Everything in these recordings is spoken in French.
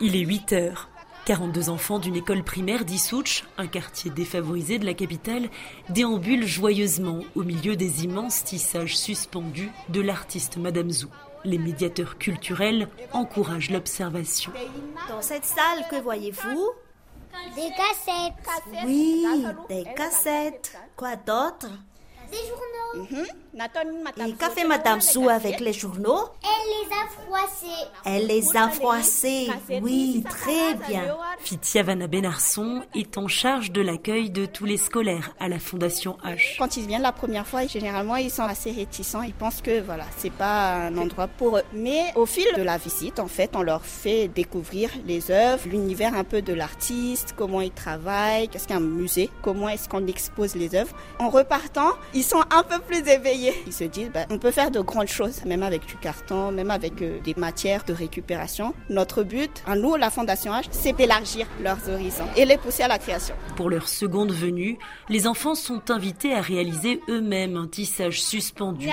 Il est 8 heures. 42 enfants d'une école primaire d'Issouch, un quartier défavorisé de la capitale, déambulent joyeusement au milieu des immenses tissages suspendus de l'artiste Madame Zou. Les médiateurs culturels encouragent l'observation. Dans cette salle, que voyez-vous? Des cassettes. Oui, des cassettes. Quoi d'autre? Des journaux. Et qu'a fait Madame Sou avec les journaux Elle les a froissés. Elle les a froissés. Oui, très bien. Fitia Vanna Benarson est en charge de l'accueil de tous les scolaires à la Fondation H. Quand ils viennent la première fois, généralement, ils sont assez réticents. Ils pensent que voilà, c'est pas un endroit pour eux. Mais au fil de la visite, en fait, on leur fait découvrir les œuvres, l'univers un peu de l'artiste, comment il travaille, qu'est-ce qu'un musée, comment est-ce qu'on expose les œuvres. En repartant, ils sont un peu plus éveillés. Ils se disent, bah, on peut faire de grandes choses, même avec du carton, même avec euh, des matières de récupération. Notre but, à nous, la Fondation H, c'est d'élargir leurs horizons et les pousser à la création. Pour leur seconde venue, les enfants sont invités à réaliser eux-mêmes un tissage suspendu.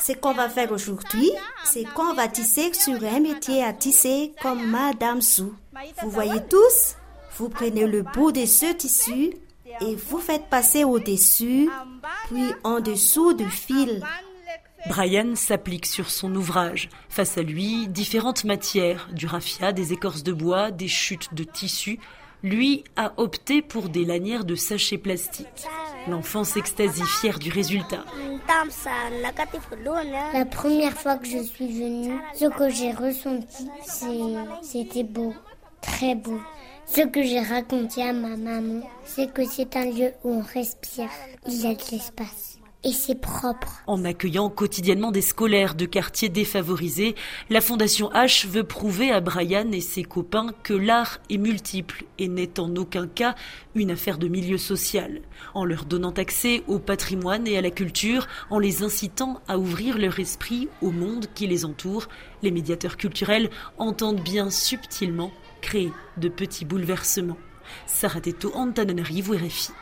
Ce qu'on va faire aujourd'hui, c'est qu'on va tisser sur un métier à tisser comme Madame Sou. Vous voyez tous Vous prenez le bout de ce tissu et vous faites passer au-dessus, puis en dessous du fil. Brian s'applique sur son ouvrage. Face à lui, différentes matières, du raffia, des écorces de bois, des chutes de tissu. Lui a opté pour des lanières de sachets plastiques. L'enfant s'extasie fier du résultat. La première fois que je suis venue, ce que j'ai ressenti, c'était beau, très beau. Ce que j'ai raconté à ma maman, c'est que c'est un lieu où on respire. Il y a de l'espace. Et c'est propre. En accueillant quotidiennement des scolaires de quartiers défavorisés, la Fondation H veut prouver à Brian et ses copains que l'art est multiple et n'est en aucun cas une affaire de milieu social. En leur donnant accès au patrimoine et à la culture, en les incitant à ouvrir leur esprit au monde qui les entoure, les médiateurs culturels entendent bien subtilement créer de petits bouleversements. Sarah Teto, Antananarivo, RFI.